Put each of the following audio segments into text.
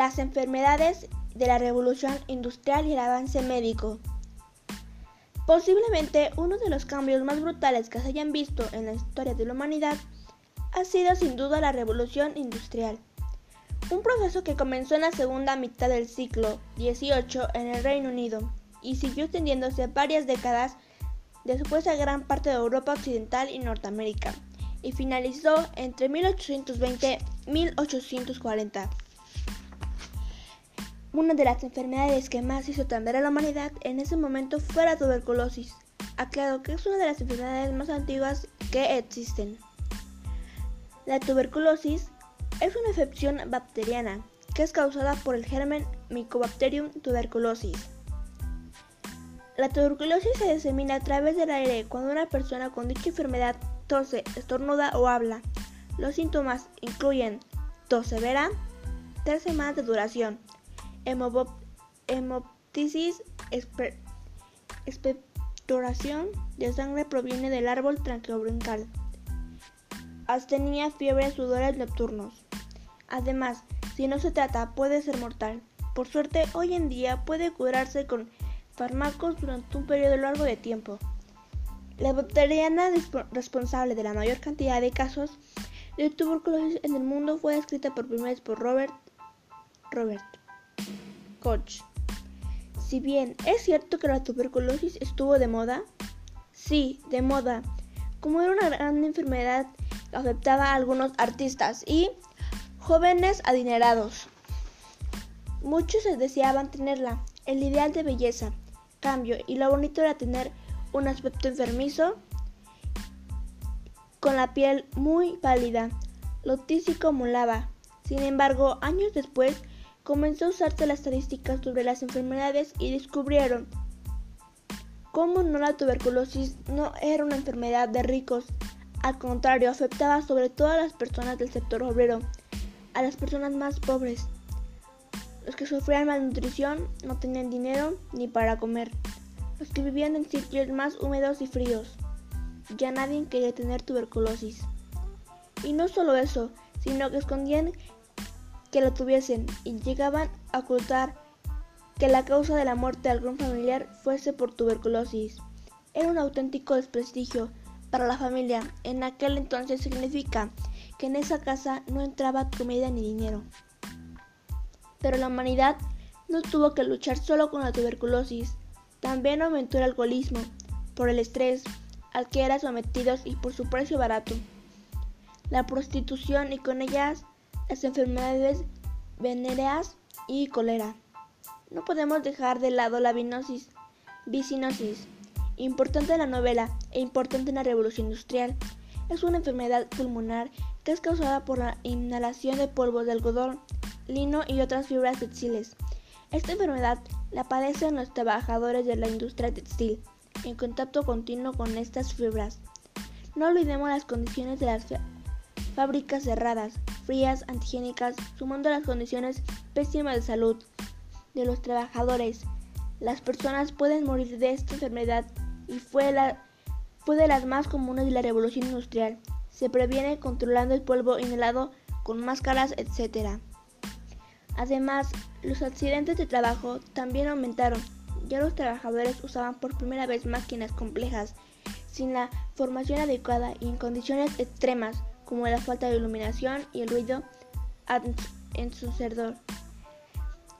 las enfermedades de la revolución industrial y el avance médico. Posiblemente uno de los cambios más brutales que se hayan visto en la historia de la humanidad ha sido sin duda la revolución industrial, un proceso que comenzó en la segunda mitad del siglo XVIII en el Reino Unido y siguió extendiéndose varias décadas después a gran parte de Europa Occidental y Norteamérica, y finalizó entre 1820 y 1840. Una de las enfermedades que más hizo temblar a la humanidad en ese momento fue la tuberculosis. Aclaro que es una de las enfermedades más antiguas que existen. La tuberculosis es una infección bacteriana que es causada por el germen Mycobacterium tuberculosis. La tuberculosis se disemina a través del aire cuando una persona con dicha enfermedad tose, estornuda o habla. Los síntomas incluyen tos severa, tres semanas de duración, hemoptisis, expectoración de sangre proviene del árbol tranqueobroncal, astenia, fiebre, sudores nocturnos. Además, si no se trata, puede ser mortal. Por suerte, hoy en día puede curarse con fármacos durante un periodo largo de tiempo. La bacteriana responsable de la mayor cantidad de casos de tuberculosis en el mundo fue descrita por primera vez por Robert, Robert Koch. Si bien es cierto que la tuberculosis estuvo de moda, sí, de moda, como era una gran enfermedad afectaba a algunos artistas y jóvenes adinerados. Muchos deseaban tenerla, el ideal de belleza, cambio y lo bonito era tener un aspecto enfermizo con la piel muy pálida. Lo tísico molaba. Sin embargo, años después comenzó a usarse las estadísticas sobre las enfermedades y descubrieron cómo no la tuberculosis no era una enfermedad de ricos, al contrario, afectaba sobre todo a las personas del sector obrero, a las personas más pobres. Los que sufrían malnutrición no tenían dinero ni para comer los que vivían en sitios más húmedos y fríos. Ya nadie quería tener tuberculosis. Y no solo eso, sino que escondían que lo tuviesen y llegaban a ocultar que la causa de la muerte de algún familiar fuese por tuberculosis. Era un auténtico desprestigio para la familia. En aquel entonces significa que en esa casa no entraba comida ni dinero. Pero la humanidad no tuvo que luchar solo con la tuberculosis, también aumentó el alcoholismo, por el estrés al que eran sometidos y por su precio barato. La prostitución y con ellas las enfermedades venéreas y cólera. No podemos dejar de lado la vinosis, vicinosis, importante en la novela e importante en la revolución industrial. Es una enfermedad pulmonar que es causada por la inhalación de polvos de algodón, lino y otras fibras textiles. Esta enfermedad la padecen los trabajadores de la industria textil, en contacto continuo con estas fibras. No olvidemos las condiciones de las fábricas cerradas, frías, antigénicas, sumando las condiciones pésimas de salud de los trabajadores. Las personas pueden morir de esta enfermedad y fue, la, fue de las más comunes de la revolución industrial. Se previene controlando el polvo inhalado con máscaras, etc. Además, los accidentes de trabajo también aumentaron. Ya los trabajadores usaban por primera vez máquinas complejas, sin la formación adecuada y en condiciones extremas, como la falta de iluminación y el ruido ensordecedor.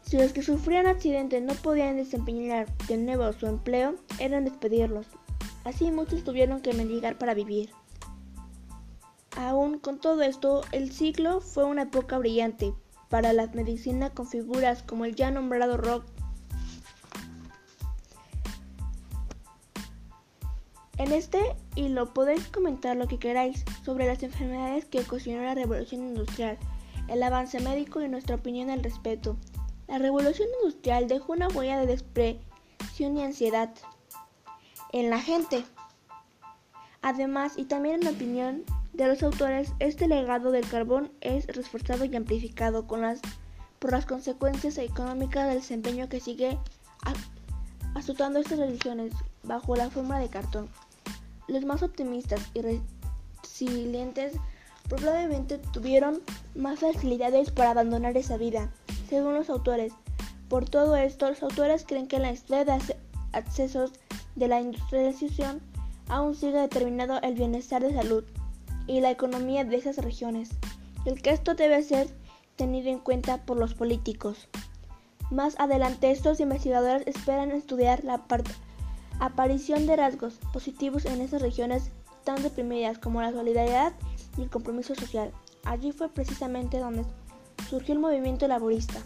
Si los que sufrían accidentes no podían desempeñar de nuevo su empleo, eran despedirlos. Así muchos tuvieron que mendigar para vivir. Aún con todo esto, el siglo fue una época brillante, para la medicina con figuras como el ya nombrado Rock. En este hilo podéis comentar lo que queráis sobre las enfermedades que ocasionó la revolución industrial, el avance médico y nuestra opinión al respecto. La revolución industrial dejó una huella de depresión y ansiedad en la gente. Además, y también en la opinión de los autores, este legado del carbón es reforzado y amplificado con las, por las consecuencias económicas del desempeño que sigue azotando estas religiones bajo la forma de cartón. Los más optimistas y resilientes probablemente tuvieron más facilidades para abandonar esa vida. según los autores. Por todo esto, los autores creen que la historia de accesos de la industrialización aún sigue determinado el bienestar de salud y la economía de esas regiones, el que esto debe ser tenido en cuenta por los políticos. Más adelante, estos investigadores esperan estudiar la aparición de rasgos positivos en esas regiones tan deprimidas como la solidaridad y el compromiso social. Allí fue precisamente donde surgió el movimiento laborista.